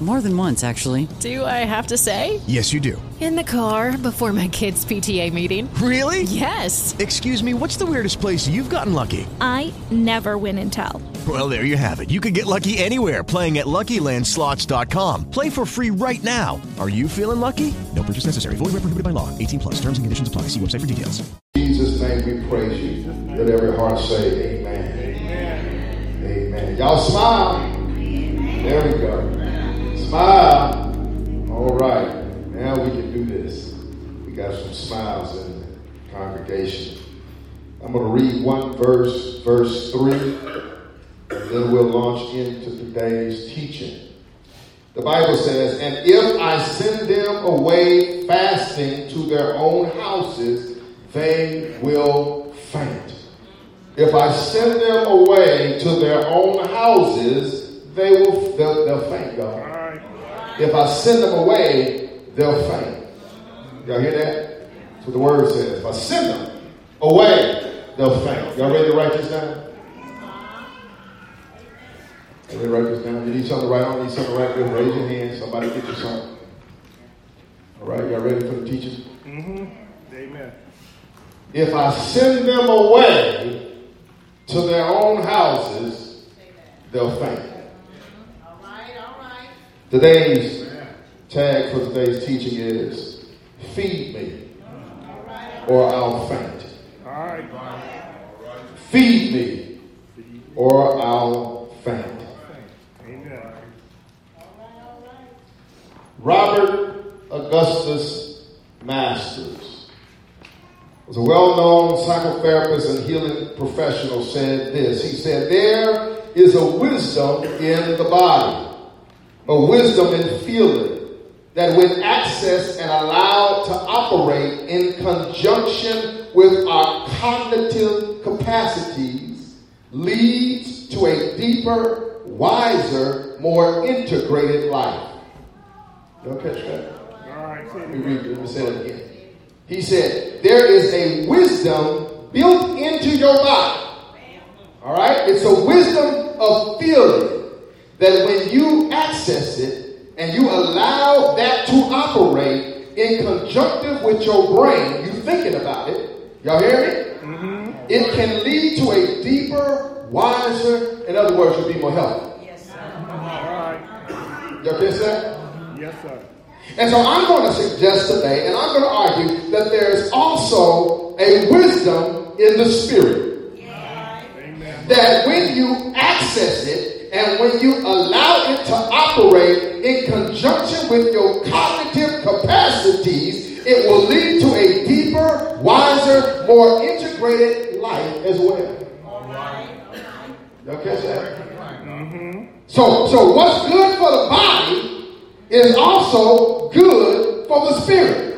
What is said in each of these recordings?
More than once, actually. Do I have to say? Yes, you do. In the car before my kids' PTA meeting. Really? Yes. Excuse me, what's the weirdest place you've gotten lucky? I never win and tell. Well, there you have it. You can get lucky anywhere playing at LuckyLandSlots.com. Play for free right now. Are you feeling lucky? No purchase necessary. Void where prohibited by law. 18 plus. Terms and conditions apply. See website for details. In Jesus' name we praise you. Let every heart say amen. Amen. Amen. Y'all smile. There we go. Smile. All right. Now we can do this. We got some smiles in the congregation. I'm going to read one verse, verse 3, and then we'll launch into today's teaching. The Bible says, And if I send them away fasting to their own houses, they will faint. If I send them away to their own houses, they will they'll, they'll faint. If I send them away, they'll faint. Y'all hear that? That's what the word says. If I send them away, they'll faint. Y'all ready to write this down? Y'all ready to write this down? You need something to write on? Need something to write with? Raise your hand. Somebody get you something. All right, y'all ready for the teaching? Mm-hmm. Amen. If I send them away to their own houses, they'll faint. All right, all right. Today's tag for today's teaching is Feed Me or I'll faint. Feed me or I'll faint. Robert Augustus Masters was a well-known psychotherapist and healing professional said this. He said, there is a wisdom in the body, a wisdom and feeling that when accessed and allowed to operate in conjunction with our cognitive capacities leads to a deeper, wiser, more integrated life. Y'all catch that? Let me read. Let me say it again. He said, There is a wisdom built into your body. All right? It's a wisdom of feeling that when you access it and you allow that to operate in conjunctive with your brain, you thinking about it. Y'all hear me? Mm-hmm. It can lead to a deeper, wiser, in other words, you'll be more healthy. Yes, sir. All right. Y'all catch that? Yes, sir. And so I'm going to suggest today, and I'm going to argue that there's also a wisdom in the spirit. Amen. That when you access it and when you allow it to operate in conjunction with your cognitive capacities, it will lead to a deeper, wiser, more integrated life as well. Y'all catch that? So, so what's good for the body is also good for the spirit.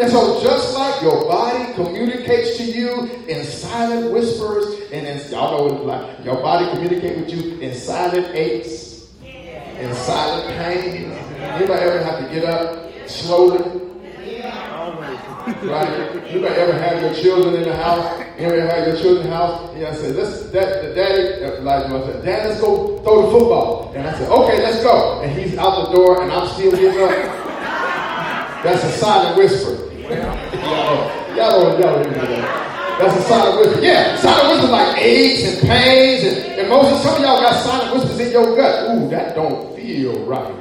And so just like your body communicates to you in silent whispers, and in, y'all know it's like. Your body communicates with you in silent aches, in silent pain. Anybody ever have to get up slowly? Right? Anybody ever have your children in the house? Anybody ever have your children in the house? And I said, let's, that, the daddy, Elijah said, Dad, let's go throw the football. And I said, okay, let's go. And he's out the door and I'm still getting up. That's a silent whisper. y'all know, y'all know that. That's a silent whisper. Yeah, silent whisper like aches and pains and emotions. Some of y'all got silent whispers in your gut. Ooh, that don't feel right.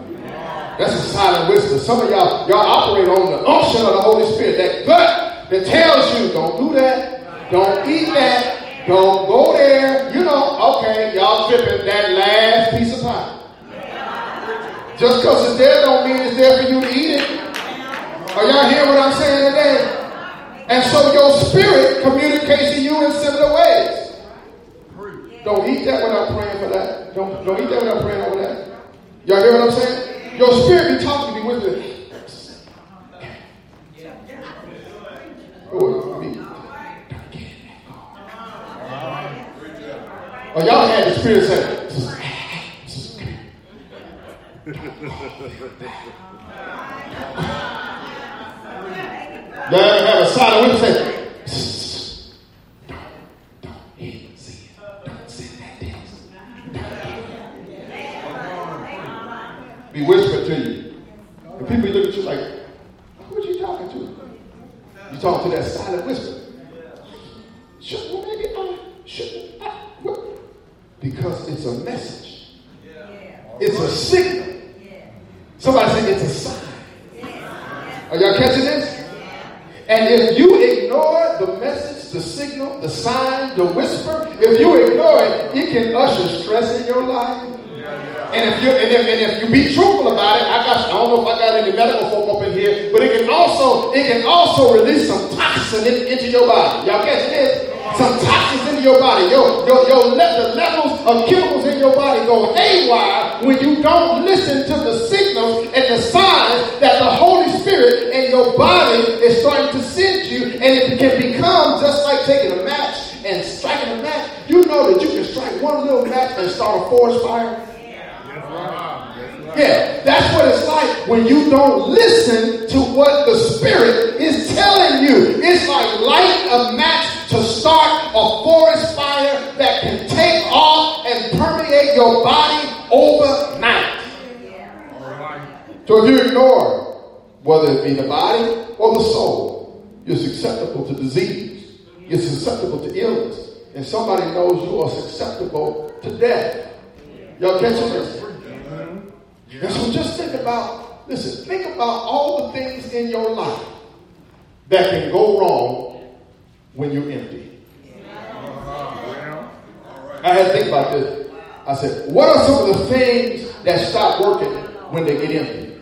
That's a silent whisper. Some of y'all, y'all operate on the unction of the Holy Spirit. That gut that tells you, don't do that, don't eat that, don't go there. You know, okay, y'all tripping that last piece of pie. Just because it's there don't mean it's there for you to eat it. Are y'all hearing what I'm saying today? And so your spirit communicates to you in similar ways. Don't eat that without praying for that. Don't, don't eat that without praying over that. Y'all hear what I'm saying? Your spirit be talking to me with it. Oh. Oh, y'all had the spirit say, They have a silent witness say, don't, don't see it. Don't send that text. Be whispered to you. And people look at you like, who are you talking to? You talk to that silent whisper. Shouldn't maybe I, shouldn't uh, I? Because it's a message. It's a signal. Somebody say it's a sign. Are y'all catching this? And if you ignore the message, the signal, the sign, the whisper, if you ignore it, it can usher stress in your life. And if you and if, and if you be truthful about it, I got I don't know if I got any medical folk up in here, but it can also it can also release some toxin in, into your body. Y'all catch this? Some toxins into your body. Your your your le- the levels of chemicals in your body go haywire when you don't listen to the signals and the signs that the Holy Spirit and your body is starting to send you, and it can become just like taking a match and striking a match. You know that you can strike and start a forest fire. Yeah, that's what it's like when you don't listen to what the Spirit is telling you. It's like light a match to start a forest fire that can take off and permeate your body overnight. So if you ignore, whether it be the body or the soul, you're susceptible to disease. You're susceptible to illness. And somebody knows you are susceptible to death. Y'all catching this? And so just think about, listen, think about all the things in your life that can go wrong when you're empty. I had to think about this. I said, what are some of the things that stop working when they get empty?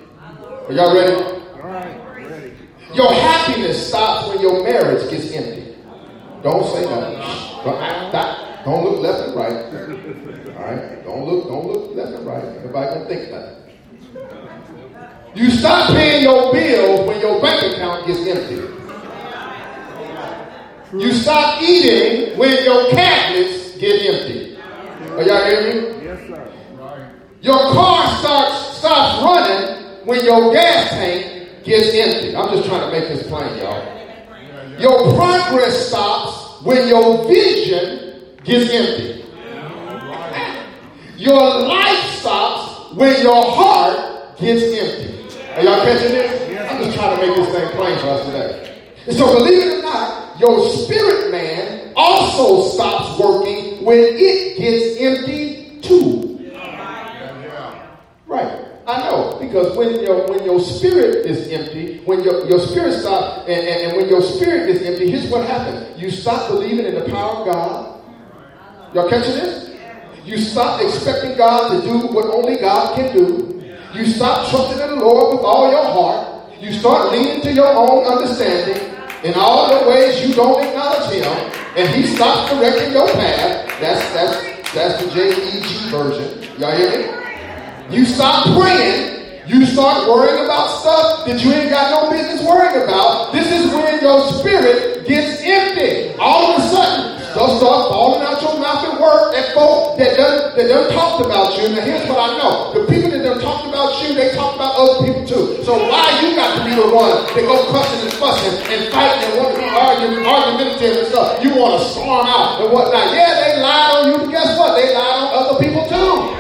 Are y'all ready? All right. Ready. Your happiness stops when your marriage gets empty. Don't say nothing. Don't, act, don't look left and right. All right? Don't look, don't look left and right. Everybody gonna think nothing. You stop paying your bills when your bank account gets empty. You stop eating when your cabinets get empty. Are y'all hearing me? Yes, sir. Your car starts stops running when your gas tank gets empty. I'm just trying to make this plain, y'all. Your progress stops when your vision gets empty. Your life stops when your heart gets empty. Are y'all catching this? I'm just trying to make this thing plain for us today. And so, believe it or not, your spirit man also stops working when it gets empty too. Right. I know because when your when your spirit is empty, when your, your spirit stops, and, and, and when your spirit is empty, here's what happens: you stop believing in the power of God. Y'all catching this? You stop expecting God to do what only God can do. You stop trusting in the Lord with all your heart. You start leaning to your own understanding. In all the ways you don't acknowledge Him, and He stops directing your path. That's that's that's the J E G version. Y'all hear me? You stop praying. You start worrying about stuff that you ain't got no business worrying about. This is when your spirit gets empty. All of a sudden, stuff starts falling out your mouth at work at folk that done, that done talked about you. Now here's what I know. The people that done talked about you, they talk about other people too. So why you got to be the one that go cussing and fussing and fighting and want to be arguing, argumentative and stuff? You want to storm out and whatnot. Yeah, they lied on you, but guess what? They lied on other people too.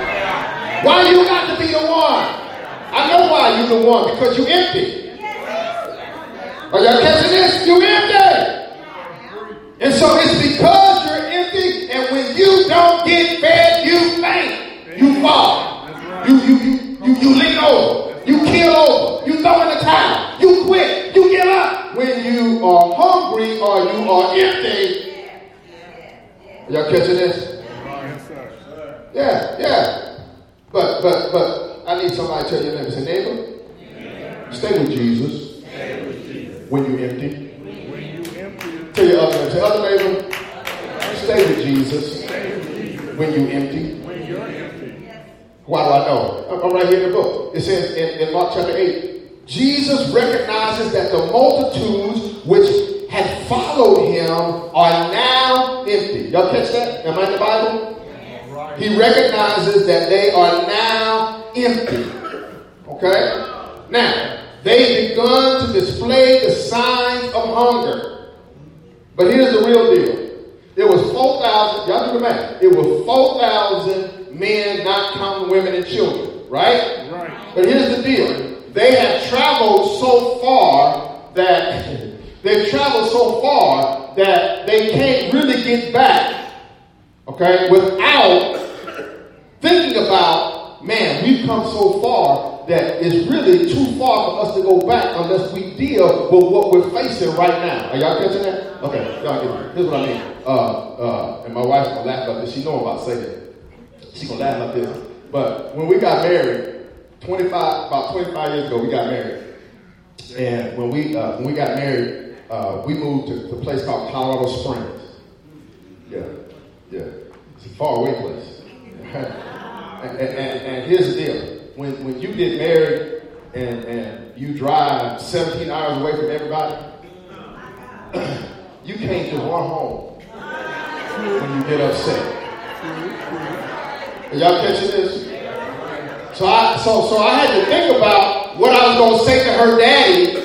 Why you got to be the one? I know why you the one because you empty. Are y'all catching this? You empty. And so it's because you're empty, and when you don't get fed, you faint. You fall. You you you you, you lean over. You kill over. You throw in the towel. You quit. You give up. When you are hungry or you are empty. Are y'all catching this? Yeah, yeah. But but but I need somebody to tell your neighbor, say neighbor, stay with Jesus when you empty. When you empty, Tell your other neighbor, say other neighbor, stay with Jesus when you empty. when you're empty, Why do I know? I'm- I'm right here in the book. It says in, in Mark chapter 8, Jesus recognizes that the multitudes which had followed him are now empty. Y'all catch that? Am I in the Bible? He recognizes that they are now empty. Okay? Now, they've begun to display the signs of hunger. But here's the real deal. There was 4,000, y'all do the math. It was 4,000 men, not counting women and children, right? right. But here's the deal. They have traveled so far that they've traveled so far that they can't really get back, okay, without thinking about, man, we've come so far that it's really too far for us to go back unless we deal with what we're facing right now. Are y'all catching that? Okay, y'all get it. Here's what I mean. Uh, uh, and my wife's gonna laugh this. She know about to say that. She gonna laugh about this. But when we got married, 25, about 25 years ago, we got married. And when we uh, when we got married, uh, we moved to, to a place called Colorado Springs. Yeah, yeah, it's a far away place. and, and, and here's the deal: when when you get married and and you drive 17 hours away from everybody, you can't just run home when you get upset. Are y'all catching this? So I so so I had to think about what I was gonna say to her daddy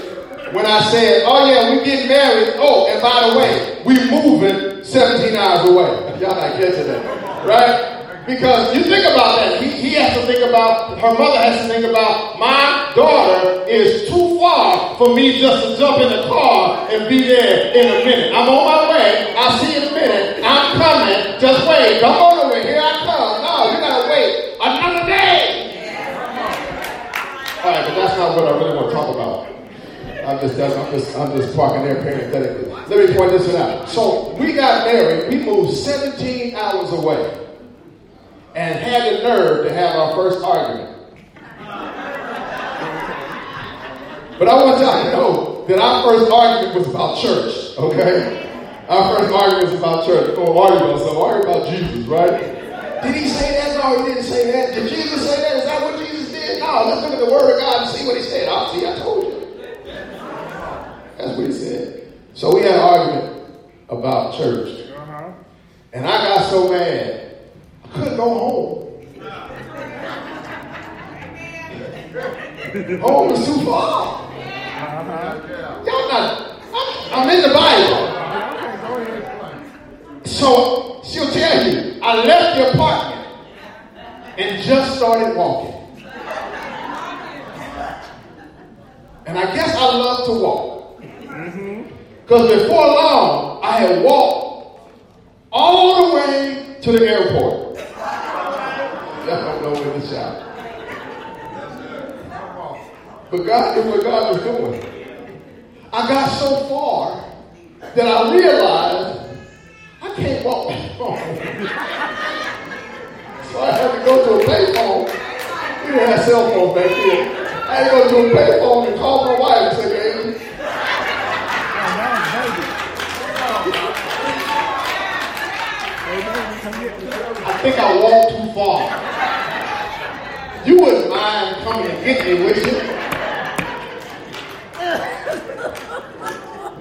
when I said, "Oh yeah, we getting married. Oh, and by the way, we moving 17 hours away." Y'all not catching that, right? Because you think about that. He, he has to think about, her mother has to think about, my daughter is too far for me just to jump in the car and be there in a minute. I'm on my way. I'll see you in a minute. I'm coming. Just wait. Don't go nowhere. Here I come. No, you gotta wait another day. All right, but that's not what I really want to talk about. I'm just, I'm just, I'm just parking there parenthetically. Let me point this one out. So we got married. We moved 17 hours away and had the nerve to have our first argument. But I want y'all to know that our first argument was about church, okay? Our first argument was about church. Going argue about something, argue about Jesus, right? Did he say that? No, he didn't say that. Did Jesus say that? Is that what Jesus did? No, let's look at the Word of God and see what he said. Oh, see, I told you. That's what he said. So we had an argument about church. Uh-huh. And I got so mad I couldn't go home. home is too far. Y'all not. I'm, I'm in the Bible. So she'll tell you, I left the apartment and just started walking. And I guess I love to walk. Because before long, I had walked all the way to the airport. Y'all don't know where to shout. But God knew what God was doing. I got so far that I realized I can't walk back home. so I had to go to a payphone. We didn't have cell phones back then. I had to go to a payphone and call my wife and say, hey, I think I walked too far. You wouldn't mind coming and get me, would you?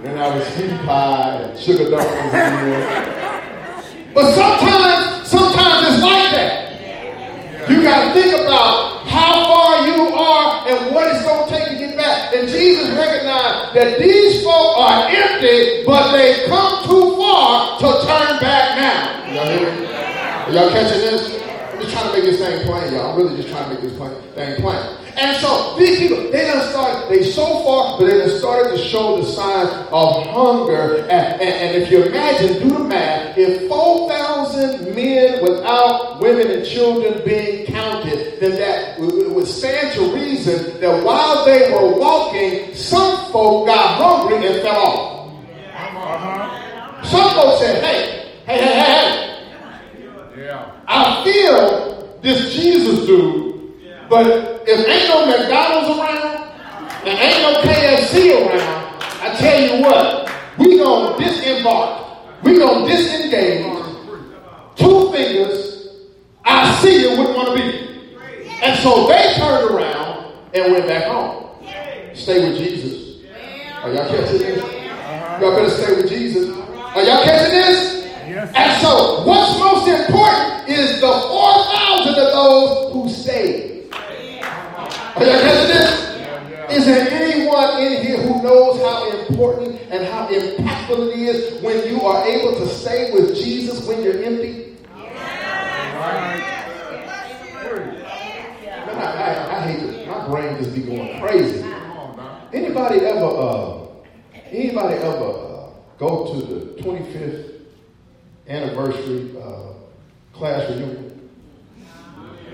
then I was sweet pie and sugar dumplings in there. But sometimes, sometimes it's like that. You got to think about how far you are and what it's going to take to get back. And Jesus recognized that these folk are empty, but they've come too to turn back now. Y'all hear me? Y'all catching this? I'm just trying to make this thing plain, y'all. I'm really just trying to make this plain, thing plain. And so these people, they done started, they so far, but they done started to show the signs of hunger. And, and, and if you imagine, do the math, if 4,000 men without women and children being counted, then that would stand to reason that while they were walking, some folk got hungry and fell off. Some folks said, hey, hey, hey, hey, yeah." I feel this Jesus dude, but if ain't no McDonald's around and ain't no KFC around, I tell you what, we gonna disembark, we gonna disengage. Two fingers, I see you wouldn't want to be. And so they turned around and went back home. Stay with Jesus. Are y'all catching this? Y'all better stay with Jesus. Are y'all catching this? And so, what's most important is the 4,000 of those who stayed. Are y'all catching this? Is there anyone in here who knows how important and how impactful it is when you are able to stay with Jesus when you're empty? Man, I, I, I hate it. My brain just be going crazy. Anybody ever uh, Anybody ever uh, go to the 25th anniversary uh, class reunion?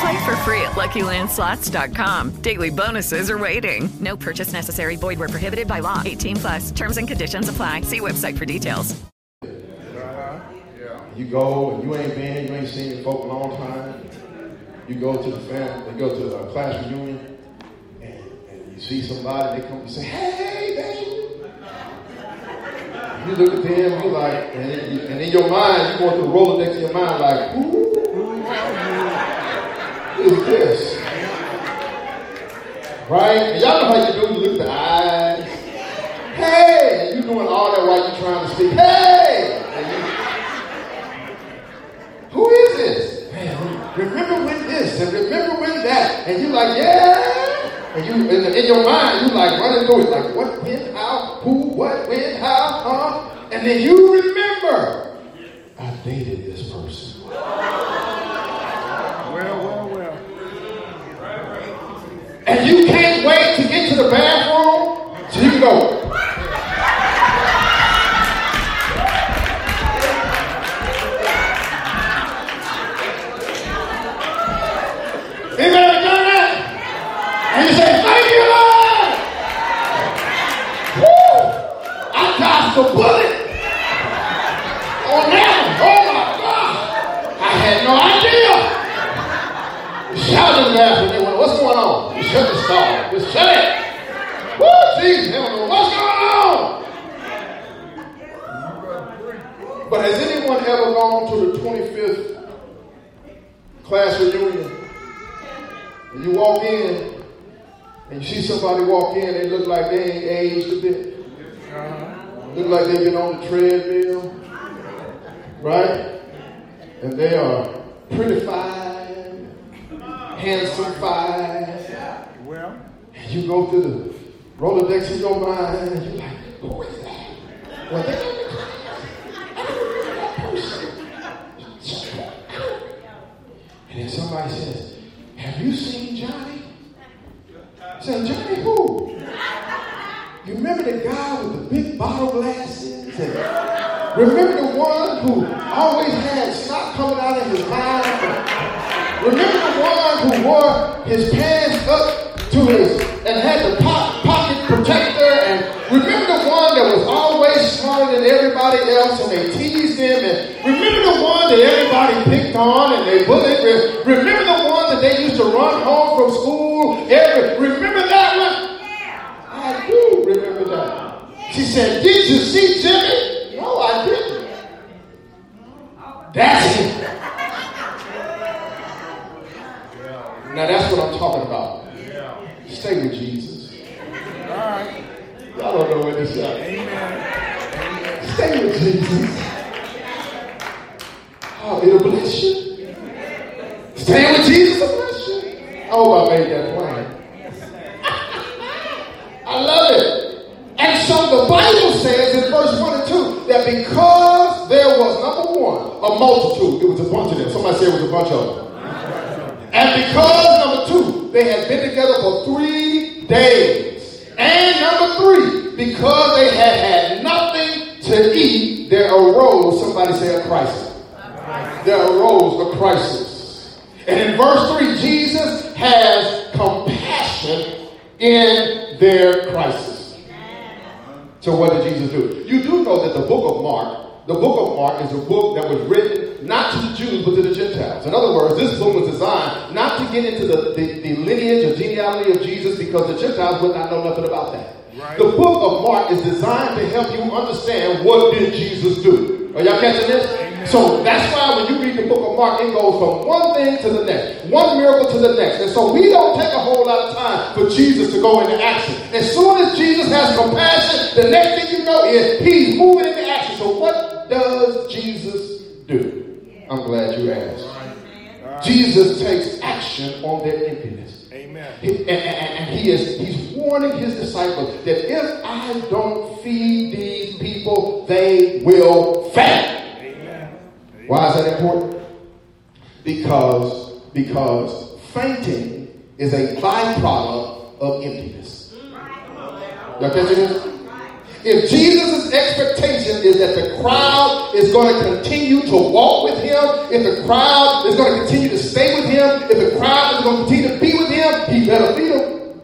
Play for free at LuckyLandSlots.com. Daily bonuses are waiting. No purchase necessary. Void where prohibited by law. 18 plus. Terms and conditions apply. See website for details. You go and you ain't been, you ain't seen your folk a long time. You go to the family, you go to a class reunion, and, and you see somebody, they come and say, hey, baby. You look at them, you like, and, in- and in your mind, you to roll it next to your mind, like, who is this? Right? Y'all know how you do, you look at the eyes. Hey! And you doing all that while you're trying to speak. Hey! Who is this? Man, remember when this and remember when that. And you're like, yeah. And you in, the, in your mind, you like running through it, like what, when, how, who, what, when, how, huh? And then you remember, I dated this person. Well, well, well. And you can't wait to get to the bathroom so you can go. Jesus. Oh, it'll bless you. Stay with Jesus will bless you. I hope I made that plain. I love it. And so the Bible says in verse 1 and 2 that because there was, number one, a multitude, it was a bunch of them. Somebody said it was a bunch of them. And because, number two, they had been together for three days. And number three, because they had had nothing to eat, there arose, somebody say a crisis. There arose a crisis. And in verse 3, Jesus has compassion in their crisis. So what did Jesus do? You do know that the book of Mark the book of Mark is a book that was written not to the Jews but to the Gentiles. In other words, this book was designed not to get into the, the, the lineage or genealogy of Jesus because the Gentiles would not know nothing about that. Right. The book of Mark is designed to help you understand what did Jesus do. Are y'all catching this? Amen. So that's why when you read the book of Mark, it goes from one thing to the next, one miracle to the next. And so we don't take a whole lot of time for Jesus to go into action. As soon as Jesus has compassion, the next thing you know is he's moving into action. So what does Jesus do? I'm glad you asked. Jesus takes action on their emptiness. Amen. He, and, and, and, he is he's warning his disciples that if I don't feed these people, they will faint. Amen. Why is that important? Because because fainting is a byproduct of emptiness. Y'all catching this? If Jesus' expectation is that the crowd is going to continue to walk with him, if the crowd is going to continue to stay with him, if the crowd is going to continue to be with him, he better feed them.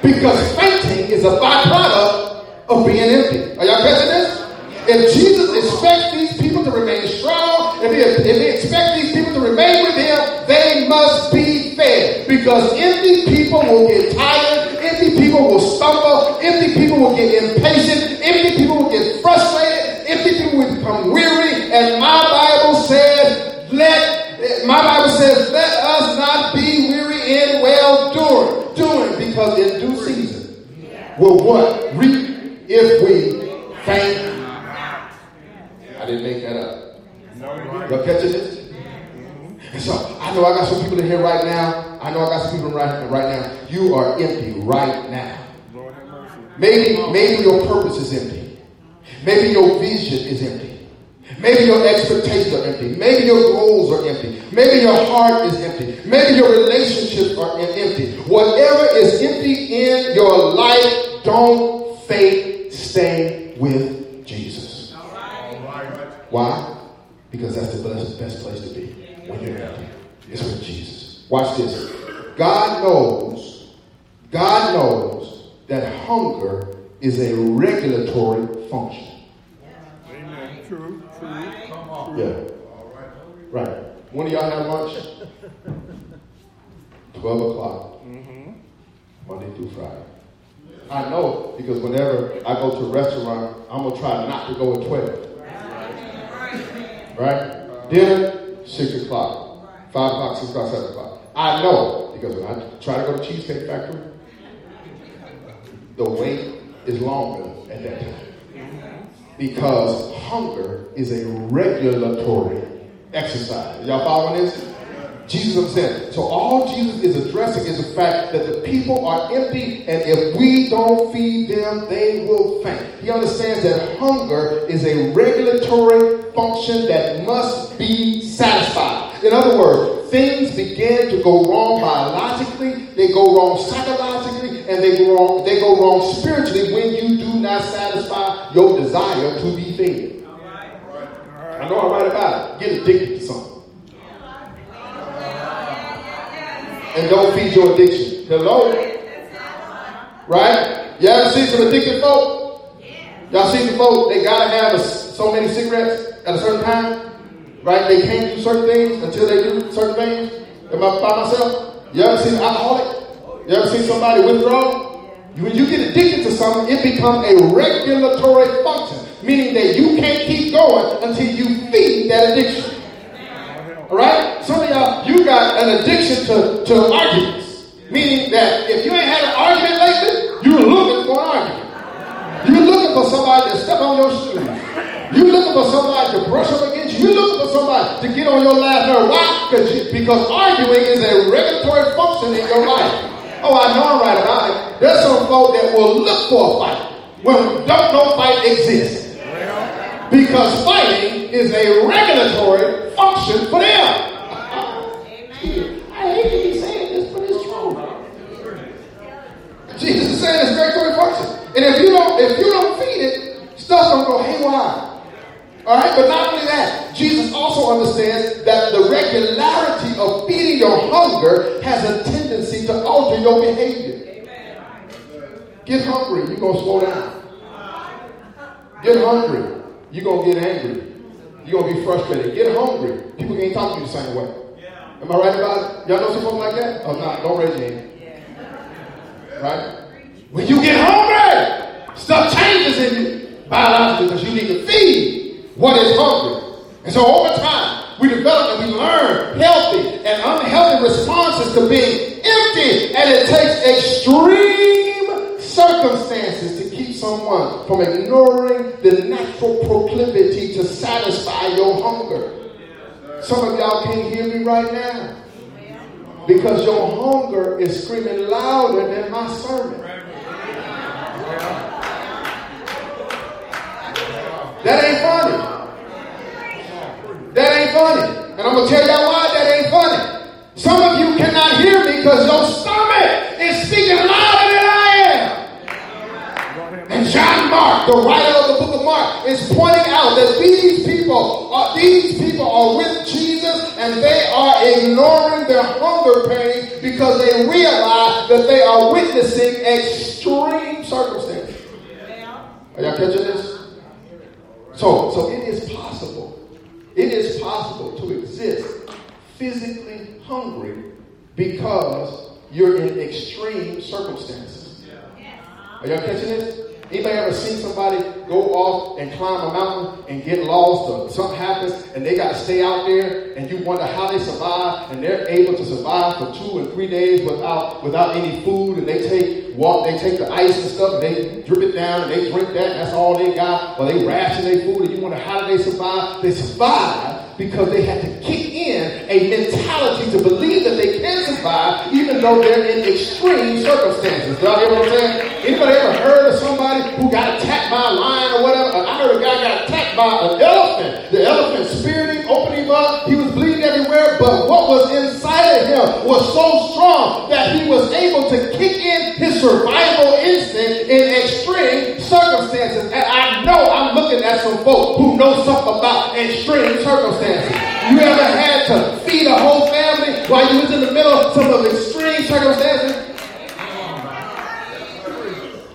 Because fainting is a byproduct of being empty. Are y'all catching this? If Jesus expects these people to remain strong, if he, if he expects these people to remain with him, they must be fed. Because empty people will get tired Empty people will stumble. Empty people will get impatient. Empty people will get frustrated. Empty people will become weary. And my Bible says, let my Bible says, let us not be weary in well doing. Doing because in due season will what? Reap if we faint. I didn't make that up. Y'all catching this? And so I know I got some people in here right now. I know I got some people right, right now. You are empty right now. Maybe, maybe your purpose is empty. Maybe your vision is empty. Maybe your expectations are empty. Maybe your goals are empty. Maybe your heart is empty. Maybe your relationships are empty. Whatever is empty in your life, don't fake stay with Jesus. Why? Because that's the best, best place to be when you're empty. It's with Jesus. Watch this. God knows, God knows that hunger is a regulatory function. Amen. True, true. Come on. Yeah. Right. When do y'all have lunch? 12 o'clock. Mm-hmm. Monday through Friday. I know because whenever I go to a restaurant, I'm going to try not to go at 12. Right? Dinner, 6 o'clock, 5 o'clock, 6 o'clock, 7 o'clock. I know because when I try to go to Cheesecake Factory, the wait is longer at that time. Because hunger is a regulatory exercise. Y'all following this? Jesus said. So all Jesus is addressing is the fact that the people are empty, and if we don't feed them, they will faint. He understands that hunger is a regulatory function that must be satisfied. In other words, things begin to go wrong biologically, they go wrong psychologically, and they go wrong, they go wrong spiritually when you do not satisfy your desire to be fed. I know I'm right about it. Get addicted to something. and don't feed your addiction. Hello? Right? You ever see some addicted folk? Y'all see the folk, they gotta have a, so many cigarettes at a certain time? Right? They can't do certain things until they do certain things. Am I by myself? You ever seen an alcoholic? You ever seen somebody withdraw? When you get addicted to something, it becomes a regulatory function, meaning that you can't keep going until you feed that addiction. All right? Some of y'all, you got an addiction to, to arguments. Meaning that if you ain't had an argument lately, you're looking for an argument. You're looking for somebody to step on your shoes. You're looking for somebody to brush up against you. You're looking for somebody to get on your last nerve. Why? Because arguing is a regulatory function in your life. Oh, I know I'm right about it. There's some folk that will look for a fight when don't no fight exists. Because fighting is a regulatory function for them. Amen. I hate to be saying this, but it's true. Jesus is saying it's regulatory function. And if you don't, if you don't feed it, stuff don't go haywire. All right, but not only that, Jesus also understands that the regularity of feeding your hunger has a tendency to alter your behavior. Get hungry, you're going to slow down. Get hungry, you're going to get angry. You're going to be frustrated. Get hungry. People can't talk to you the same way. Am I right about it? Y'all know something like that? Oh, no, don't raise your hand. Right? When you get hungry, stuff changes in you biologically because you need to what is hungry. And so over time, we develop and we learn healthy and unhealthy responses to being empty. And it takes extreme circumstances to keep someone from ignoring the natural proclivity to satisfy your hunger. Some of y'all can't hear me right now because your hunger is screaming louder than my sermon. That ain't funny. That ain't funny. And I'm going to tell y'all why that ain't funny. Some of you cannot hear me because your stomach is speaking louder than I am. And John Mark, the writer of the book of Mark, is pointing out that these people are these people are with Jesus and they are ignoring their hunger pain because they realize that they are witnessing extreme circumstances. Are y'all catching this? So, so it is possible. It is possible to exist physically hungry because you're in extreme circumstances. Are y'all catching this? Anybody ever seen somebody go off and climb a mountain and get lost or something happens and they got to stay out there and you wonder how they survive and they're able to survive for two and three days without without any food and they take walk they take the ice and stuff and they drip it down and they drink that and that's all they got or they ration their food and you wonder how do they survive? They survive because they had to kick in a mentality to believe that they can survive even though they're in extreme circumstances. Y'all hear what I'm saying? Anybody ever heard of somebody who got attacked by a lion or whatever? I heard a guy got attacked by an elephant. The elephant speared him, opened him up. He was bleeding everywhere, but what was inside of him was so circumstances. You ever had to feed a whole family while you was in the middle of some of extreme circumstances?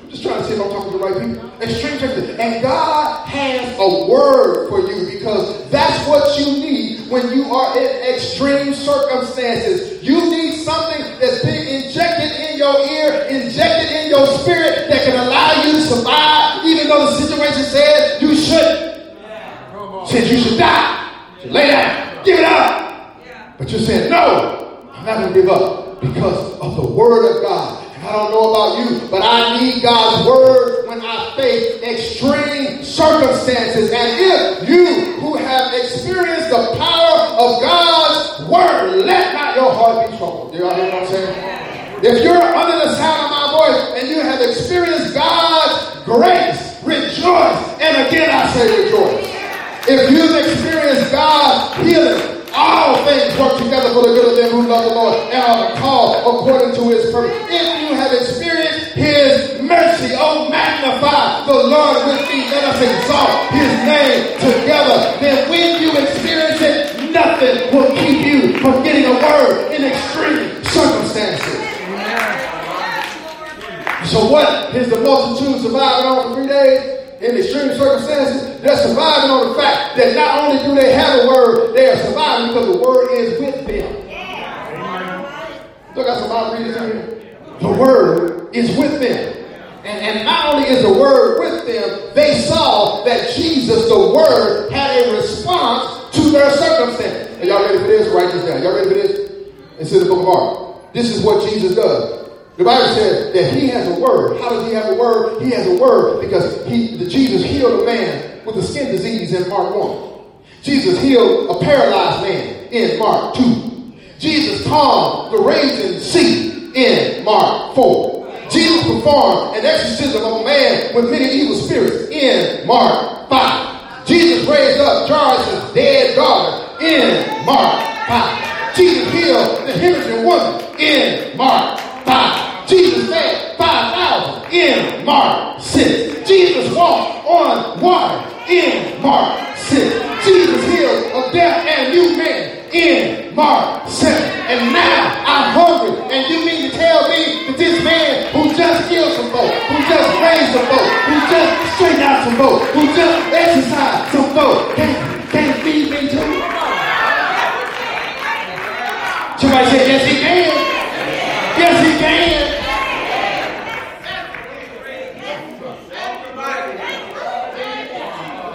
Just trying to see if I'm talking to the right people. Extreme circumstances. And God has a word for you because that's what you need when you are in extreme circumstances. You need something that's being injected in your ear, injected in your spirit that can allow you to survive, even though the situation says you shouldn't. Says you should die. Lay down. Give it up. But you said, no, I'm not going to give up because of the word of God. And I don't know about you, but I need God's word when I face extreme circumstances. And if you who have experienced the power of God's word, let not your heart be troubled. Do y'all hear what I'm saying? If you're under the sound of my voice and you have experienced God's grace, rejoice. And again, I say rejoice. If you've experienced God's healing, all things work together for the good of them who love the Lord and are called according to his purpose. If you have experienced his mercy, oh magnify the Lord with me. Let us exalt his name together. Then when you experience it, nothing will keep you from getting a word in extreme circumstances. So what is the multitude surviving on for three days? In extreme circumstances, they're surviving on the fact that not only do they have a word, they are surviving because the word is with them. Look, got some readers in here. The word is with them. And, and not only is the word with them, they saw that Jesus, the word, had a response to their circumstance. Are y'all ready for this? Write this down. Y'all ready for this? It's in the book of Mark. This is what Jesus does. The Bible says that he has a word. How does he have a word? He has a word because he, Jesus healed a man with a skin disease in Mark 1. Jesus healed a paralyzed man in Mark 2. Jesus calmed the raging sea in Mark 4. Jesus performed an exorcism of a man with many evil spirits in Mark 5. Jesus raised up Jairus' dead daughter in Mark 5. Jesus healed the hemorrhaging woman in Mark 5. Jesus fed 5,000 in Mark 6. Jesus walked on water in Mark 6. Jesus healed a deaf and mute man in Mark 7. And now I'm hungry, and you mean to tell me that this man who just healed some folk, who just raised some folk, who just straightened out some folk, who just exorcised some folk, can't, can't feed me too? Somebody said, yes he can. Yes he can.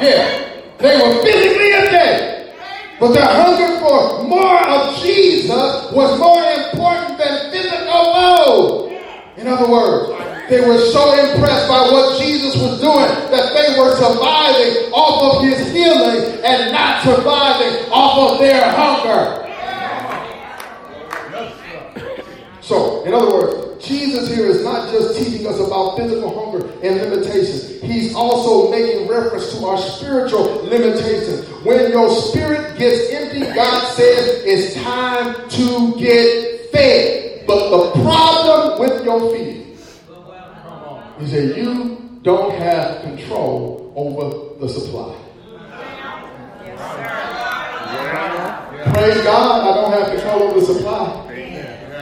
Yeah, they were physically dead, but their hunger for more of Jesus was more important than physical load. In other words, they were so impressed by what Jesus was doing that they were surviving off of his healing and not surviving off of their hunger. So, in other words, Jesus here is not just teaching us about physical hunger and limitations. He's also making reference to our spiritual limitations. When your spirit gets empty, God says it's time to get fed. But the problem with your feeding is that you don't have control over the supply. Praise God, I don't have control over the supply.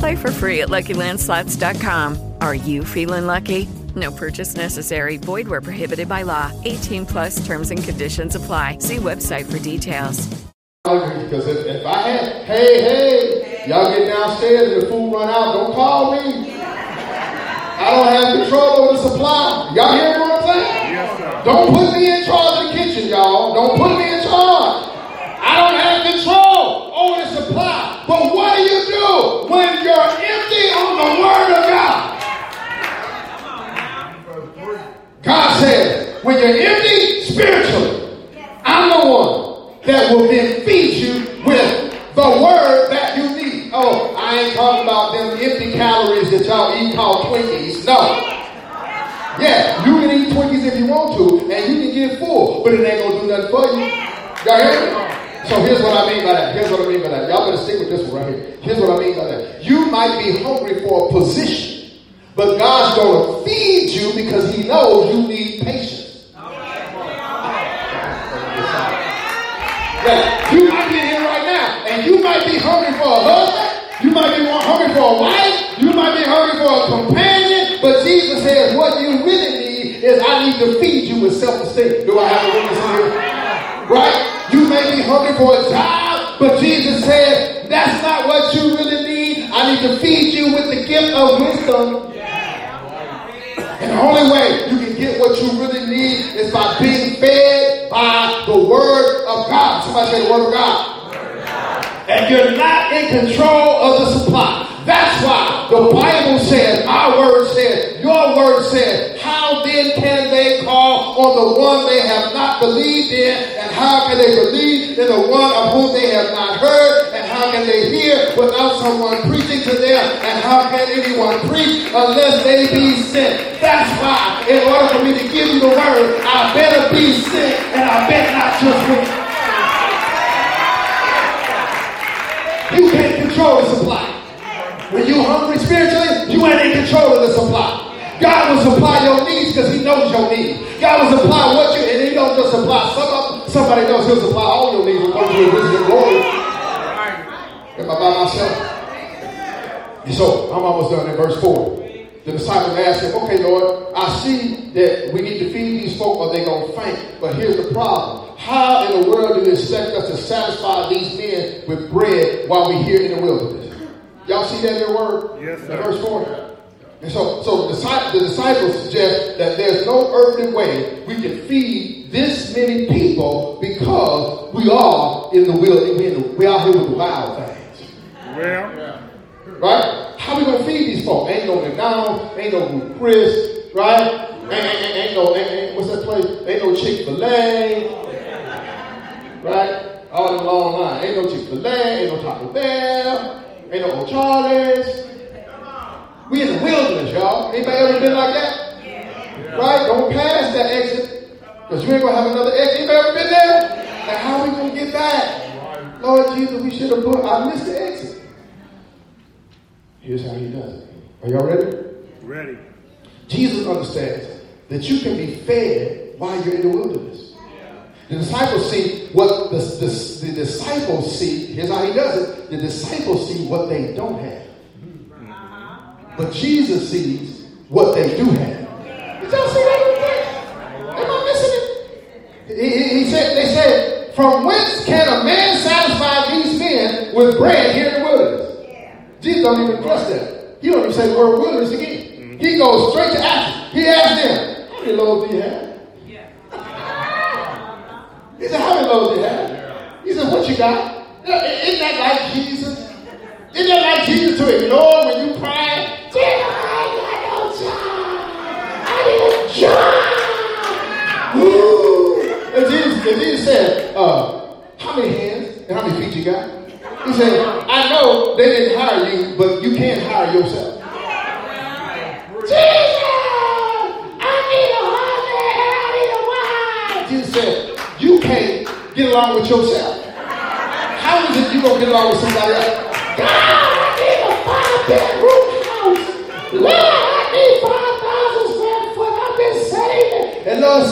Play for free at LuckyLandSlots.com. Are you feeling lucky? No purchase necessary. Void where prohibited by law. 18 plus terms and conditions apply. See website for details. Because if, if I had, hey, hey, y'all get downstairs and the food run out, don't call me. I don't have control over the supply. Y'all hear what I'm saying? Yes, sir. Don't put me in charge of the kitchen, y'all. Don't put me in charge. I don't have control over the supply. But what do you when you're empty on the word of God? God says, when you're empty spiritually, I'm the one that will then feed you with the word that you need. Oh, I ain't talking about them empty calories that y'all eat called Twinkies. No. Yeah, you can eat Twinkies if you want to, and you can get full, but it ain't gonna do nothing for you. Y'all hear me? So here's what I mean by that. Here's what I mean by that. Y'all better stick with this one right here. Here's what I mean by that. You might be hungry for a position, but God's gonna feed you because He knows you need patience. You might be here right now, and you might be hungry for a husband. You might be hungry for a wife. You might be hungry for a companion. But Jesus says, what you really need is I need to feed you with self-esteem. Do I have a witness here? Right? You may be hungry for a job, but Jesus said, that's not what you really need. I need to feed you with the gift of wisdom. And the only way you can get what you really need is by being fed by the Word of God. Somebody say the Word of God. And you're not in control of the supply. That's why the Bible says, our word says, your word says, how then can they call on the one they have not believed in? And how can they believe in the one of whom they have not heard? And how can they hear without someone preaching to them? And how can anyone preach unless they be sent? That's why, in order for me to give you the word, I better be sent and I better not just wait. You can't control the supply. When you're hungry spiritually, you ain't in control of the supply. God will supply your needs because He knows your needs. God will supply what you, and He don't just supply some of somebody knows He'll supply all your needs according to His glory. Am I by myself? And so I'm almost done in verse 4. The disciples asked him, Okay, Lord, I see that we need to feed these folk or they're going to faint. But here's the problem. How in the world do you expect us to satisfy these men with bread while we're here in the wilderness? Y'all see that in the word? Yes, sir. In verse 4. And so, so the, disci- the disciples suggest that there's no earthly way we can feed this many people because we are in the wilderness. We, in the, we are here with the wild things. Well, Right? How we gonna feed these folks? Ain't no McDonald's, ain't no Chris, right? Ain't, ain't, ain't no, ain't, ain't, what's that place? Ain't no Chick-fil-A, right? All in the long line. Ain't no Chick-fil-A, ain't no Taco Bell, ain't no O'Charlie's. We in the wilderness, y'all. Anybody ever been like that? Right? Don't pass that exit. Because you ain't going to have another exit. You ever been there? Like, how are we going to get back? Lord Jesus, we should have put, I missed the exit. Here's how he does it. Are y'all ready? Ready. Jesus understands that you can be fed while you're in the wilderness. The disciples see what the, the, the disciples see. Here's how he does it. The disciples see what they don't have. But Jesus sees what they do have. Did y'all see that? Am I missing it? He, he, said, they said, from whence can a man satisfy these men with bread here in the wilderness? Jesus don't even trust that. He don't even say the word wilderness again. He goes straight to action. He asks them, how many loaves do you have? He said, how many loaves do you have? He said, what you got? Isn't that like Jesus? Isn't that like Jesus to ignore when you cry? Jesus, I got no job. I need a job. Woo. And Jesus, and Jesus said, uh, how many hands and how many feet you got? He said, I know they didn't hire you, but you can't hire yourself. Jesus, I need a husband and I need a wife. Jesus said, you can't get along with yourself. How is it you gonna get along with somebody else?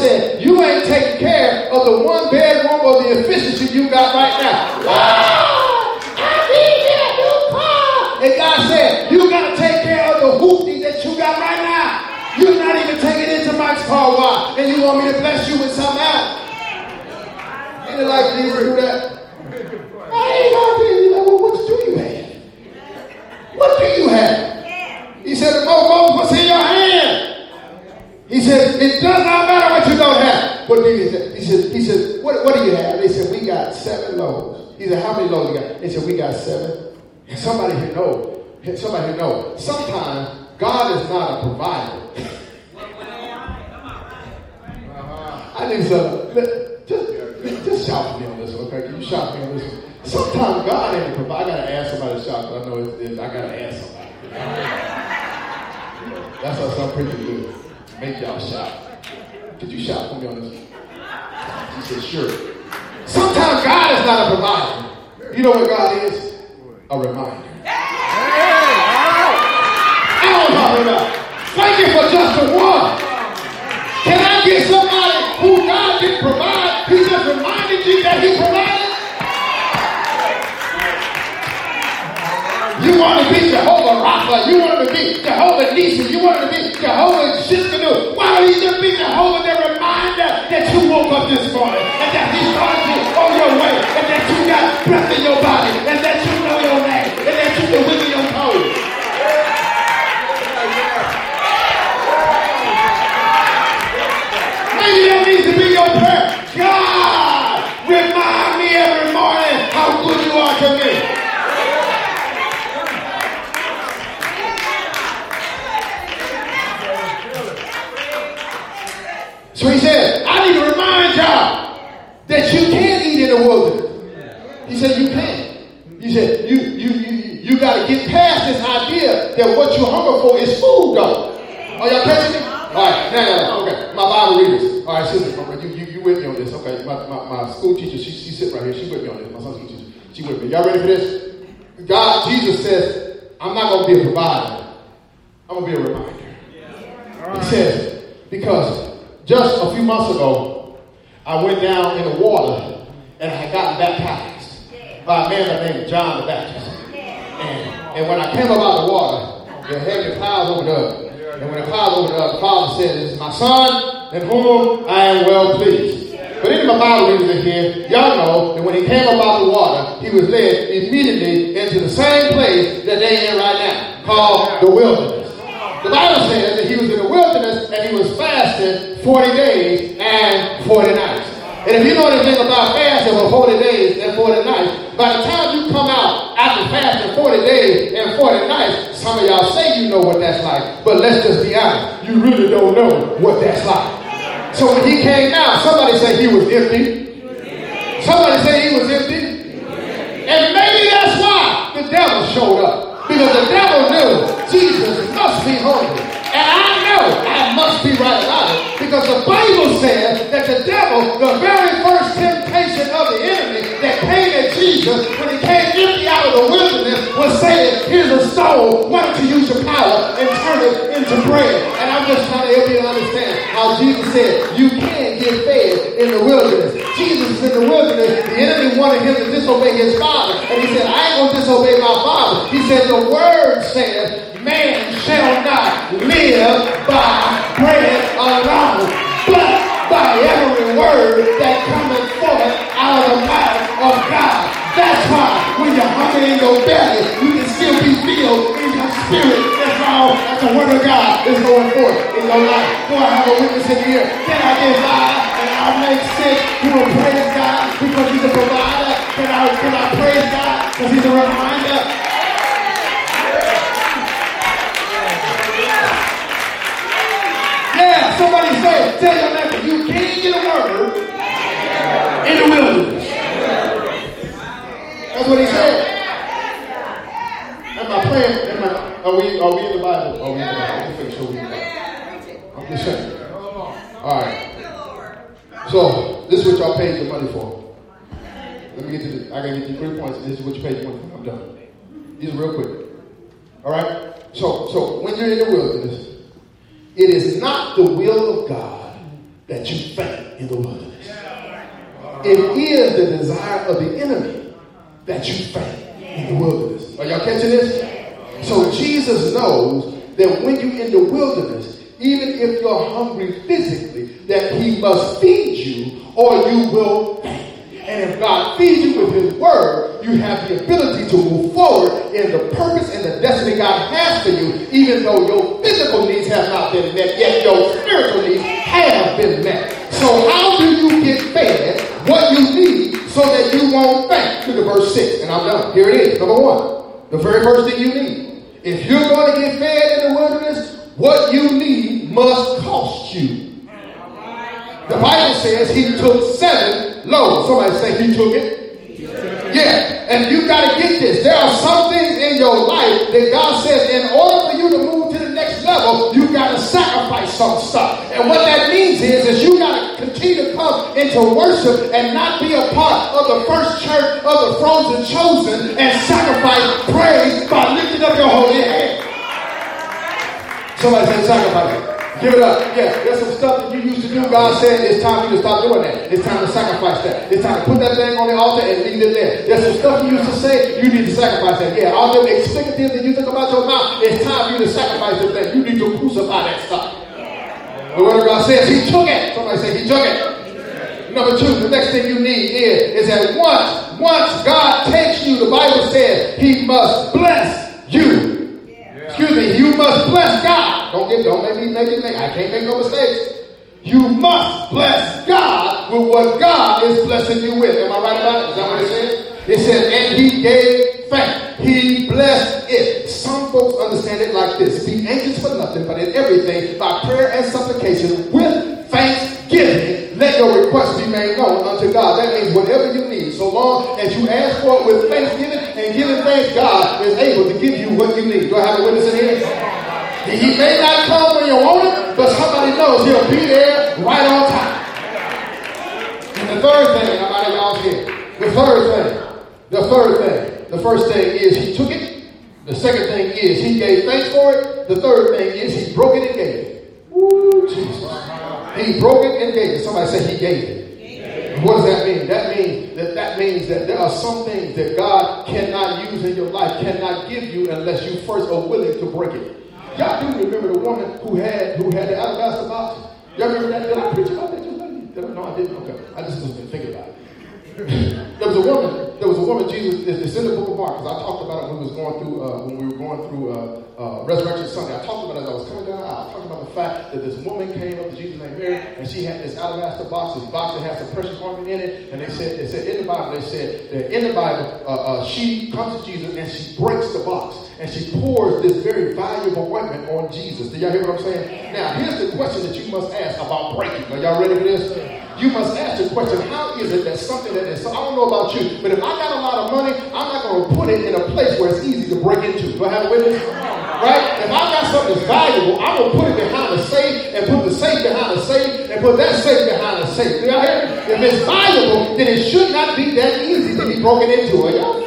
And you ain't taking care of the one bedroom or the efficiency you got right now. Lord, I need me new car. And God said, you gotta take care of the hoopty that you got right now. You're not even taking it to Mike's car wash, and you want me to bless you with something else. Ain't it like Jesus do that? I ain't gonna be. You know, well, what do you have? What do you have? He said, Moses, what's in your hand? He said, it does not matter what you don't have. What do you have? He said, he said, what, what do you have? They said, we got seven loaves. He said, how They said, we got seven. And somebody here know. Somebody here know. Sometimes God is not a provider. I need some. Just, just shout for me on this one, okay? Can you shout for me on this one? Sometimes God ain't a provider. I gotta ask somebody to shout, but I know it's, it's, I gotta ask somebody. That's how some preachers do. Make y'all shout. Could you shout for me on this one? She said, sure. Sometimes God is not a provider. You know what God is? A reminder. I don't know about. Thank you for just the one. Can I get somebody who God didn't provide? He just reminded you that He provided. You want to be Jehovah Rapha. You want to be Jehovah Nissi. You want to be Jehovah Tsidkenu. Why don't you just be Jehovah the reminder that you woke up this morning and that He started you on your way and that you got breath in your body and that you know your name and that you can wiggle your toes. Maybe that needs to be your prayer. God, remind me every morning how good you are to me. So he said, I need to remind y'all that you can eat in the wilderness. He said, you can. He said, you you you you got to get past this idea that what you hunger for is food, though. Are y'all catching me? All right, now, now, now, okay. My Bible readers. All right, sister, you, you, you with me on this. Okay, my, my, my school teacher, she, she sit right here. She with me on this. My son's school teacher. She with me. Y'all ready for this? God, Jesus says, I'm not going to be a provider. I'm going to be a reminder. He says, because just a few months ago, I went down in the water and I had gotten baptized by a man named John the Baptist. And, and when I came up out of the water, the heavy clouds opened up. And when the clouds opened up, the Father said, This is my son in whom I am well pleased. But in my Bible readers in here, y'all know that when he came up out of the water, he was led immediately into the same place that they in right now, called the wilderness. The Bible says that he was in the wilderness and he was fasting 40 days and 40 nights. And if you know anything about fasting for 40 days and 40 nights, by the time you come out after fasting 40 days and 40 nights, some of y'all say you know what that's like. But let's just be honest, you really don't know what that's like. So when he came out, somebody said he was empty. Somebody said he was empty. And maybe that's why the devil showed up. Because the devil knew Jesus must be hungry. And I know I must be right about it because the Bible says that the devil, the very first temptation of the enemy that came at Jesus when he came empty out of the wilderness was saying, Here's a soul. Why don't you use your power and turn it into bread? And I'm just trying to help you to understand how Jesus said, You can't get fed in the wilderness. Jesus is in the wilderness. The enemy wanted him to disobey his father. And he said, I ain't going to disobey my father. He said, The word says, Man shall not live by bread alone, but by every word that cometh forth out of the mouth of God. That's why when you're hungry in your belly, you can still be filled in your spirit That's how the word of God is going forth in your life. Do I have a witness in here? Can I get by and I make sick? You will praise God because he's a provider. Can I, can I praise God because he's a reminder? Yeah, somebody say, tell your neighbor, you can't get a word in the wilderness. That's what he said. Am I praying? Am I, are, we, are we in the Bible? Are we in the Bible? Just we in. I'm just saying. All right. So, this is what y'all paid your money for. Let me get to the, I gotta get you three points. This is what you paid your money for. I'm done. These real quick. All right? So, so when you're in the wilderness, it is not the will of God that you faint in the wilderness. It is the desire of the enemy that you faint in the wilderness. Are y'all catching this? So Jesus knows that when you're in the wilderness, even if you're hungry physically, that he must feed you or you will faint. And if God feeds you with his word, you have the ability to move forward in the purpose and the destiny God has for you, even though your physical needs have not been met, yet your spiritual needs have been met. So how do you get fed what you need so that you won't faint? Look at verse 6, and I'm done. Here it is. Number one, the very first thing you need. If you're going to get fed in the wilderness, what you need must cost you. The Bible says he took seven loaves. Somebody say he took it. Yeah, and you got to get this. There are some things in your life that God says, in order for you to move to the next level, you got to sacrifice some stuff. And what that means is, is you got to continue to come into worship and not be a part of the first church of the frozen chosen and sacrifice praise by lifting up your holy hand. Somebody say sacrifice. Give it up. Yeah, there's some stuff that you used to do. God said it's time for you to stop doing that. It's time to sacrifice that. It's time to put that thing on the altar and leave it there. There's some stuff you used to say. You need to sacrifice that. Yeah, all them explicatives that you think about your mouth. It's time for you to sacrifice that thing. You need to crucify that stuff. The word of God says He took it. Somebody say He took it. Number two, the next thing you need is, is that once, once God takes you, the Bible says He must bless you. Excuse me, you must bless God. Don't get, don't make me make it make. I can't make no mistakes. You must bless God with what God is blessing you with. Am I right about it? Is that what it says? It says, and he gave thanks. He blessed it. Some folks understand it like this. Be anxious for nothing, but in everything, by prayer and supplication, with thanksgiving, let your request be made known unto God. That means whatever you need, so long as you ask for it with thanksgiving and giving thanks, God is able to give you what you need. Do I have a witness in here? He may not come when you want it, but somebody knows he'll be there right on time. And the third thing, I'm out of y'all's here. The third thing, the third thing, the first thing is he took it. The second thing is he gave thanks for it. The third thing is he broke it and gave it. Jesus. He broke it and gave it. Somebody say he gave it. What does that mean? That means that that means that there are some things that God cannot use in your life, cannot give you unless you first are willing to break it. Y'all do remember the woman who had who had the alabaster box? Y'all remember that? Did I preach about that just? No, I didn't. Okay, I just was thinking about it. there was a woman. There was a woman. Jesus. It's in the book of Mark because I talked about it when we was going through uh, when we were going through uh, uh, Resurrection Sunday. I talked about it as I was coming down. I talked about the fact that this woman came up to Jesus named Mary, and she had this alabaster box. This box that had some precious ointment in it, and they said they said in the Bible they said that in the Bible uh, uh, she comes to Jesus and she breaks the box and she pours this very valuable ointment on Jesus. Do y'all hear what I'm saying? Now, here's the question that you must ask about breaking. Are y'all ready for this? You must ask the question, how is it that something that is, so I don't know about you, but if I got a lot of money, I'm not going to put it in a place where it's easy to break into. Do I have a witness? Right? If I got something that's valuable, I'm going to put it behind a safe and put the safe behind the safe and put that safe behind the safe. Do y'all hear me? If it's valuable, then it should not be that easy to be broken into. Are y'all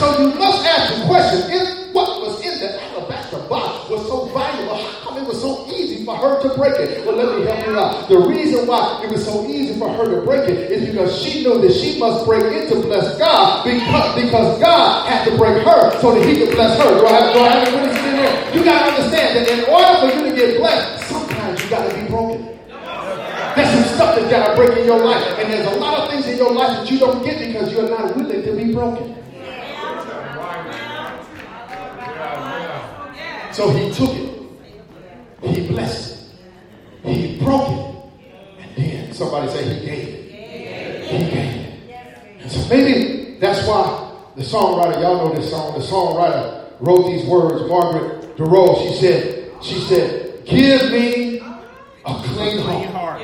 So you must ask the question, what was in the alabaster box was so valuable, how come it was so easy for her to break it? But let me help you out. The reason why it was so easy for her to break it is because she knew that she must break it to bless God because, because God had to break her so that he could bless her. Do I have, do I have any witnesses in there? You got to understand that in order for you to get blessed, sometimes you got to be broken. There's some stuff that got to break in your life. And there's a lot of things in your life that you don't get because you're not willing to be broken. So he took it. He blessed it. He broke it. And then somebody say he gave it. He gave it. And so maybe that's why the songwriter, y'all know this song, the songwriter wrote these words, Margaret Douroux, she said, she said, give me a clean heart.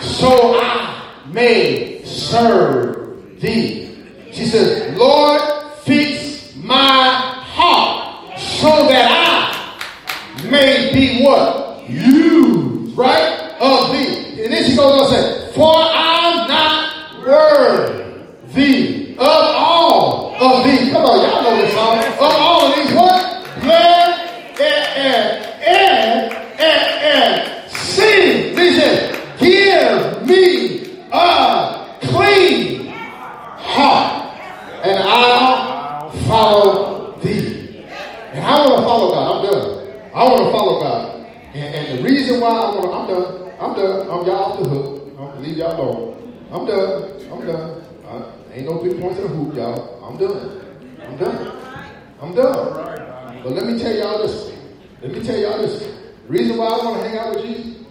So I may serve thee. She says, Lord, fix my heart so that I may be what? Used, right? Of thee. And then she goes on and says, For I'm not worthy of all of thee. Come on, y'all know this song. Of all of these what? Blood and, and, and, and, and sin. He said, Give me a clean heart, and I'll follow thee. And I want to follow God. I'm done. I want to follow God. And, and the reason why I want to, I'm done. I'm done. I'm y'all off the hook. I'm gonna leave y'all alone. I'm done. I'm done. I, ain't no big points in the hoop, y'all. I'm done. I'm done. I'm done. But let me tell y'all this. Let me tell y'all this. The reason why I want to hang out with Jesus,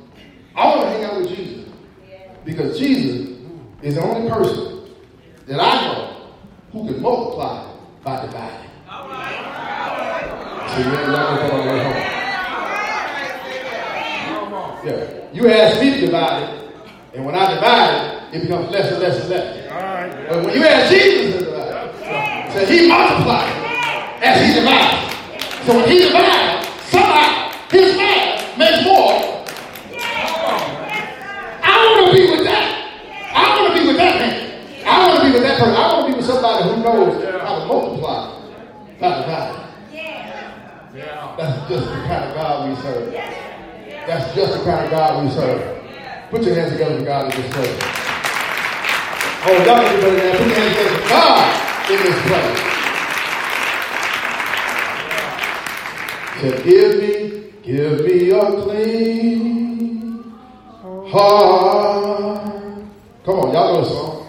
I want to hang out with Jesus because Jesus is the only person that I know who can multiply by dividing. All right. So you ain't y'all gonna come on the way home. Yeah. You ask me to divide it, and when I divide it, it becomes less and less and less. All right. But when you ask Jesus to divide it, so he multiplies as he divides. So when he divides, somehow his math makes more. I want to be with that. I want to be with that man. I want to be with that person. I want to be with somebody who knows how to multiply, not divide. That's just the kind of God we serve. That's just the kind of God we serve. Put your hands together for God in this place. Oh, better than that. Put your hands together for God in this place. Said, give me, give me a clean oh. heart. Come on, y'all know the song.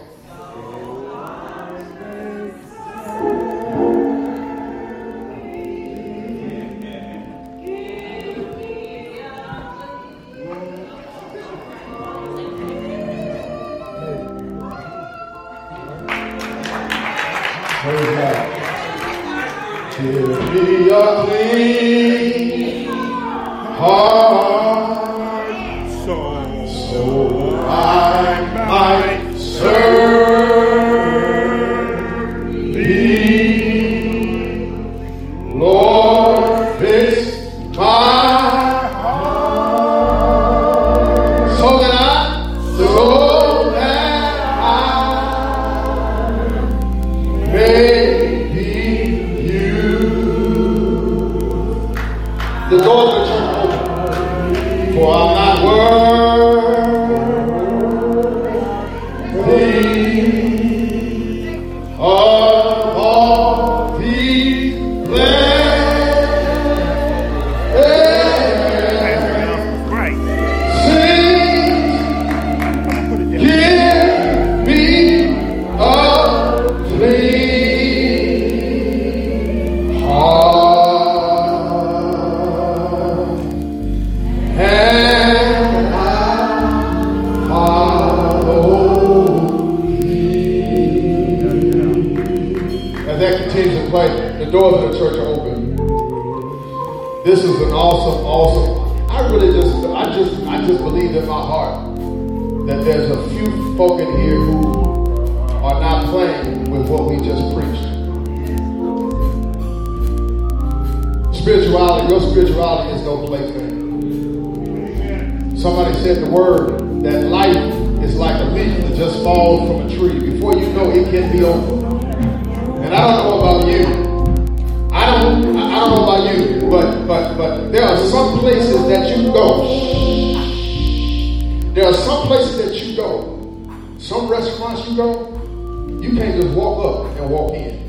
Is no plaything. Somebody said the word that life is like a leaf that just falls from a tree. Before you know it can be over. And I don't know about you. I don't I don't know about you, but but but there are some places that you go. There are some places that you go, some restaurants you go, you can't just walk up and walk in.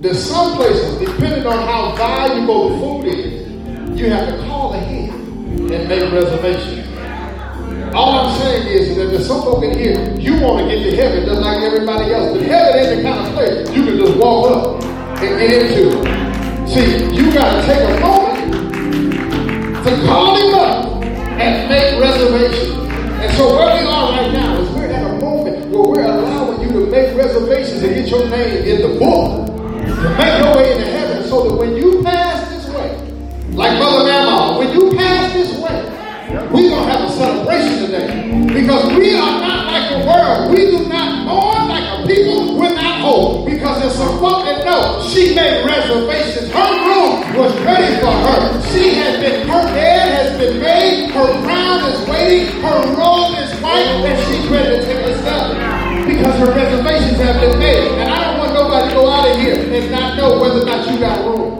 There's some places, depending on how valuable the food is, you have to call ahead and make reservations. All I'm saying is that there's some folk in here, you want to get to heaven just like everybody else. But heaven ain't the kind of place you can just walk up and get into. See, you got to take a moment to call him up and make reservations. And so where we are right now is we're at a moment where we're allowing you to make reservations and get your name in the book. To make your way into heaven so that when you pass this way, like Mother Mama, when you pass this way, we're going to have a celebration today. Because we are not like the world. We do not mourn like a people without hope. Because there's some folk that know she made reservations. Her room was ready for her. She has been, her bed has been made. Her crown is waiting. Her robe is white. And she's ready to take a. Because her reservations have been made. And I to go out of here and not know whether or not you got room.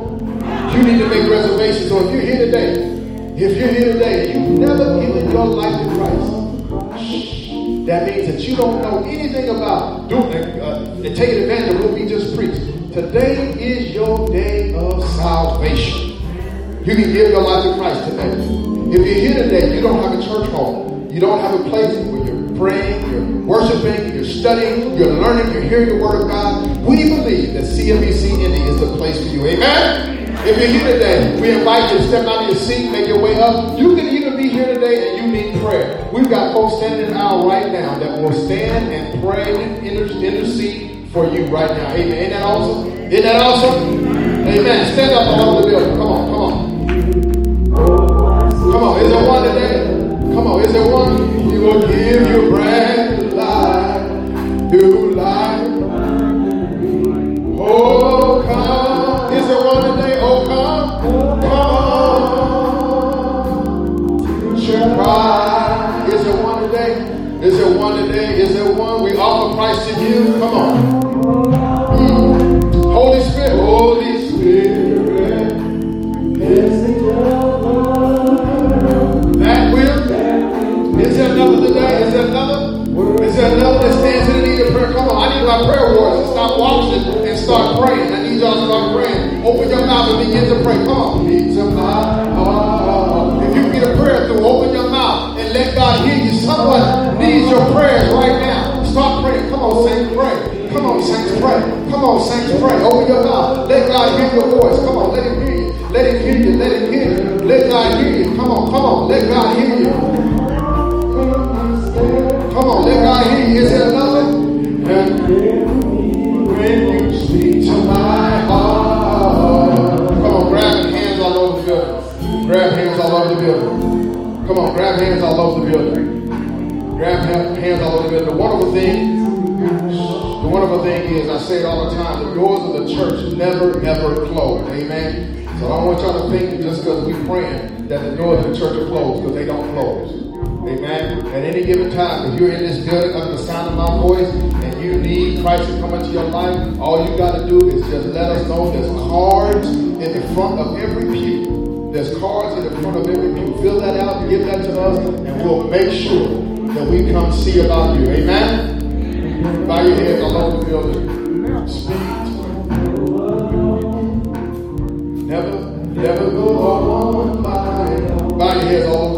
You need to make reservations. So if you're here today, if you're here today you've never given your life to Christ, that means that you don't know anything about doing uh, and taking advantage of what we just preached. Today is your day of salvation. You can give your life to Christ today. If you're here today, you don't have a church home. You don't have a place where you're praying, you're worshiping, you're studying, you're learning, you're hearing the word of God. We believe that CMBC Indy is the place for you. Amen? If you're here today, we invite you to step out of your seat, make your way up. You can even be here today and you need prayer. We've got folks standing in aisle right now that will stand and pray and inter- intercede for you right now. Amen. Ain't that awesome? Isn't that awesome? Amen. Stand up over the building. Come on, come on. Come on. Is there one today? Come on. Is there one? Will give you brand new life. New life. Open your mouth and begin to pray. Come on. Needs of my. If you get a prayer through, open your mouth and let God hear you. Someone needs your prayers right now. Start praying. Come on, saints, pray. Come on, saints, pray. Come on, saints, pray. Open your mouth. Let God hear your voice. Come on, let him hear you. Let him hear you. Let him hear you. Let God hear you. Come on, come on. Let God hear you. Come on, let God hear you. Is there another? Grab hands all over the building. Grab hands all over the building. The wonderful thing, the wonderful thing is, I say it all the time, the doors of the church never, ever close. Amen. So I don't want y'all to think just because we're praying that the doors of the church are closed, because they don't close. Amen. At any given time, if you're in this building under the sound of my voice and you need Christ to come into your life, all you got to do is just let us know. There's cards in the front of every pew. There's cards in the front of every pew. Fill that out, give that to us, and we'll make sure that we come see about you. Amen. Bow your heads all over the building. Speak. Never, never go on by. Bow your heads all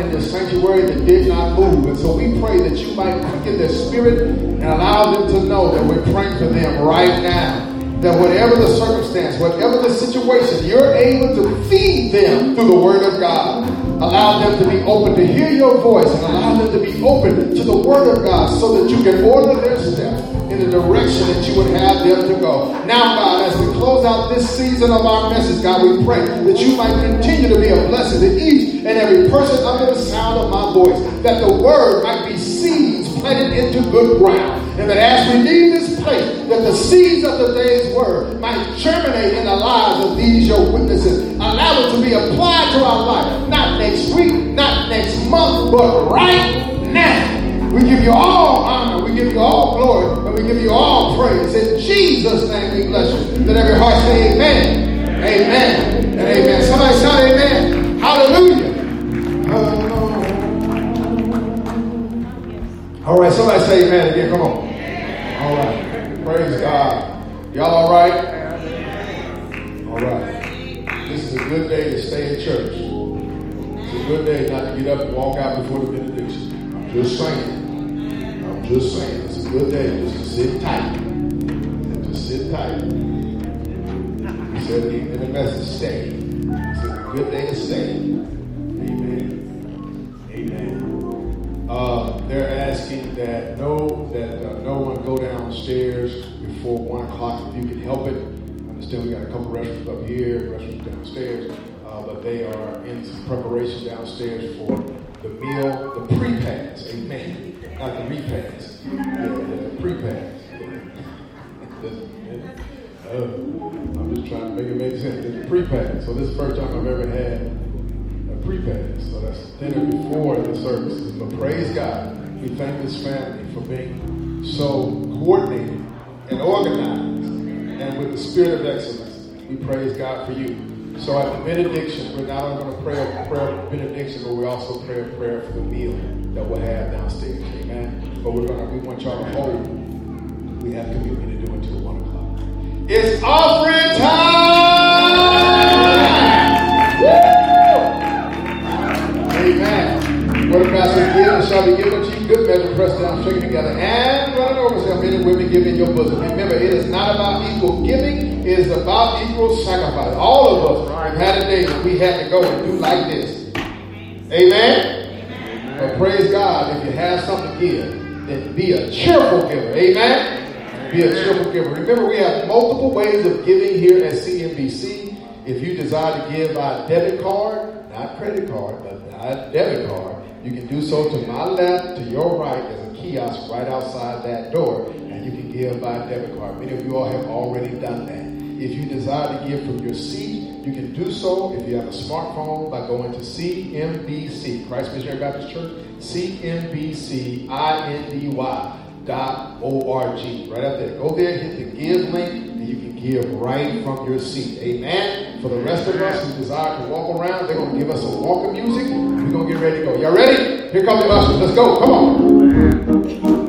in this sanctuary that did not move. And so we pray that you might quicken their spirit and allow them to know that we're praying for them right now. That whatever the circumstance, whatever the situation, you're able to feed them through the word of God. Allow them to be open to hear your voice and allow them to be open to the word of God so that you can order their steps in the direction that you would have them to go. Now, God, as we close out this season of our message, God, we pray that you might continue to be a blessing to each and every person under the sound of my voice, that the word might be seeds planted into good ground, and that as we leave this place, that the seeds of the day's word might germinate in the lives of these your witnesses. Allow it to be applied to our life, not next week, not next month, but right now. We give you all honor, we give you all glory, and we give you all praise. In Jesus' name we bless you. Let every heart say amen, amen, and amen. Somebody shout amen. Hallelujah. All right, somebody say amen again. Come on. All right. Praise God. Y'all all right? All right. This is a good day to stay in church. It's a good day not to get up and walk out before the benediction. I'm just saying. I'm just saying. It's a good day just to sit tight. And Just sit tight. He said in the message, stay. It's a good day to stay. Uh, they're asking that no that uh, no one go downstairs before one o'clock if you can help it. I understand we got a couple restrooms up here, restrooms downstairs, uh, but they are in some preparation downstairs for the meal, the pre-pass. Amen. Not the repass. Yeah, the pre-pass. Uh, I'm just trying to make it make sense. It's a pre-pass. So this is the first time I've ever had pre-pass. So that's dinner before the services. But praise God. We thank this family for being so coordinated and organized and with the spirit of excellence. We praise God for you. So at the benediction, we're not only going to pray a prayer of benediction, but we also pray a prayer for the meal that we'll have downstairs. Amen. But we're gonna we want y'all to hold. We have communion to do until one o'clock. It's offering time! Amen. The give shall be given to you? Good measure, pressed down, shaken together, and running over shall men and women give in your bosom. Remember, it is not about equal giving, it is about equal sacrifice. All of us have had a day when we had to go and do like this. Amen? But praise God, if you have something to give, then be a cheerful giver. Amen? Be a cheerful giver. Remember, we have multiple ways of giving here at CMBC. If you desire to give by debit card, not credit card, but debit card, you can do so to my left, to your right. There's a kiosk right outside that door, and you can give by debit card. Many of you all have already done that. If you desire to give from your seat, you can do so if you have a smartphone by going to CMBC, Christ Missionary Baptist Church, CMBCINDY dot O-R-G. Right up there. Go there, hit the give link, and you can give right from your seat. Amen. For the rest of us who desire to walk around, they're going to give us some walking music. We're going to get ready to go. Y'all ready? Here come the ushers. Let's go. Come on.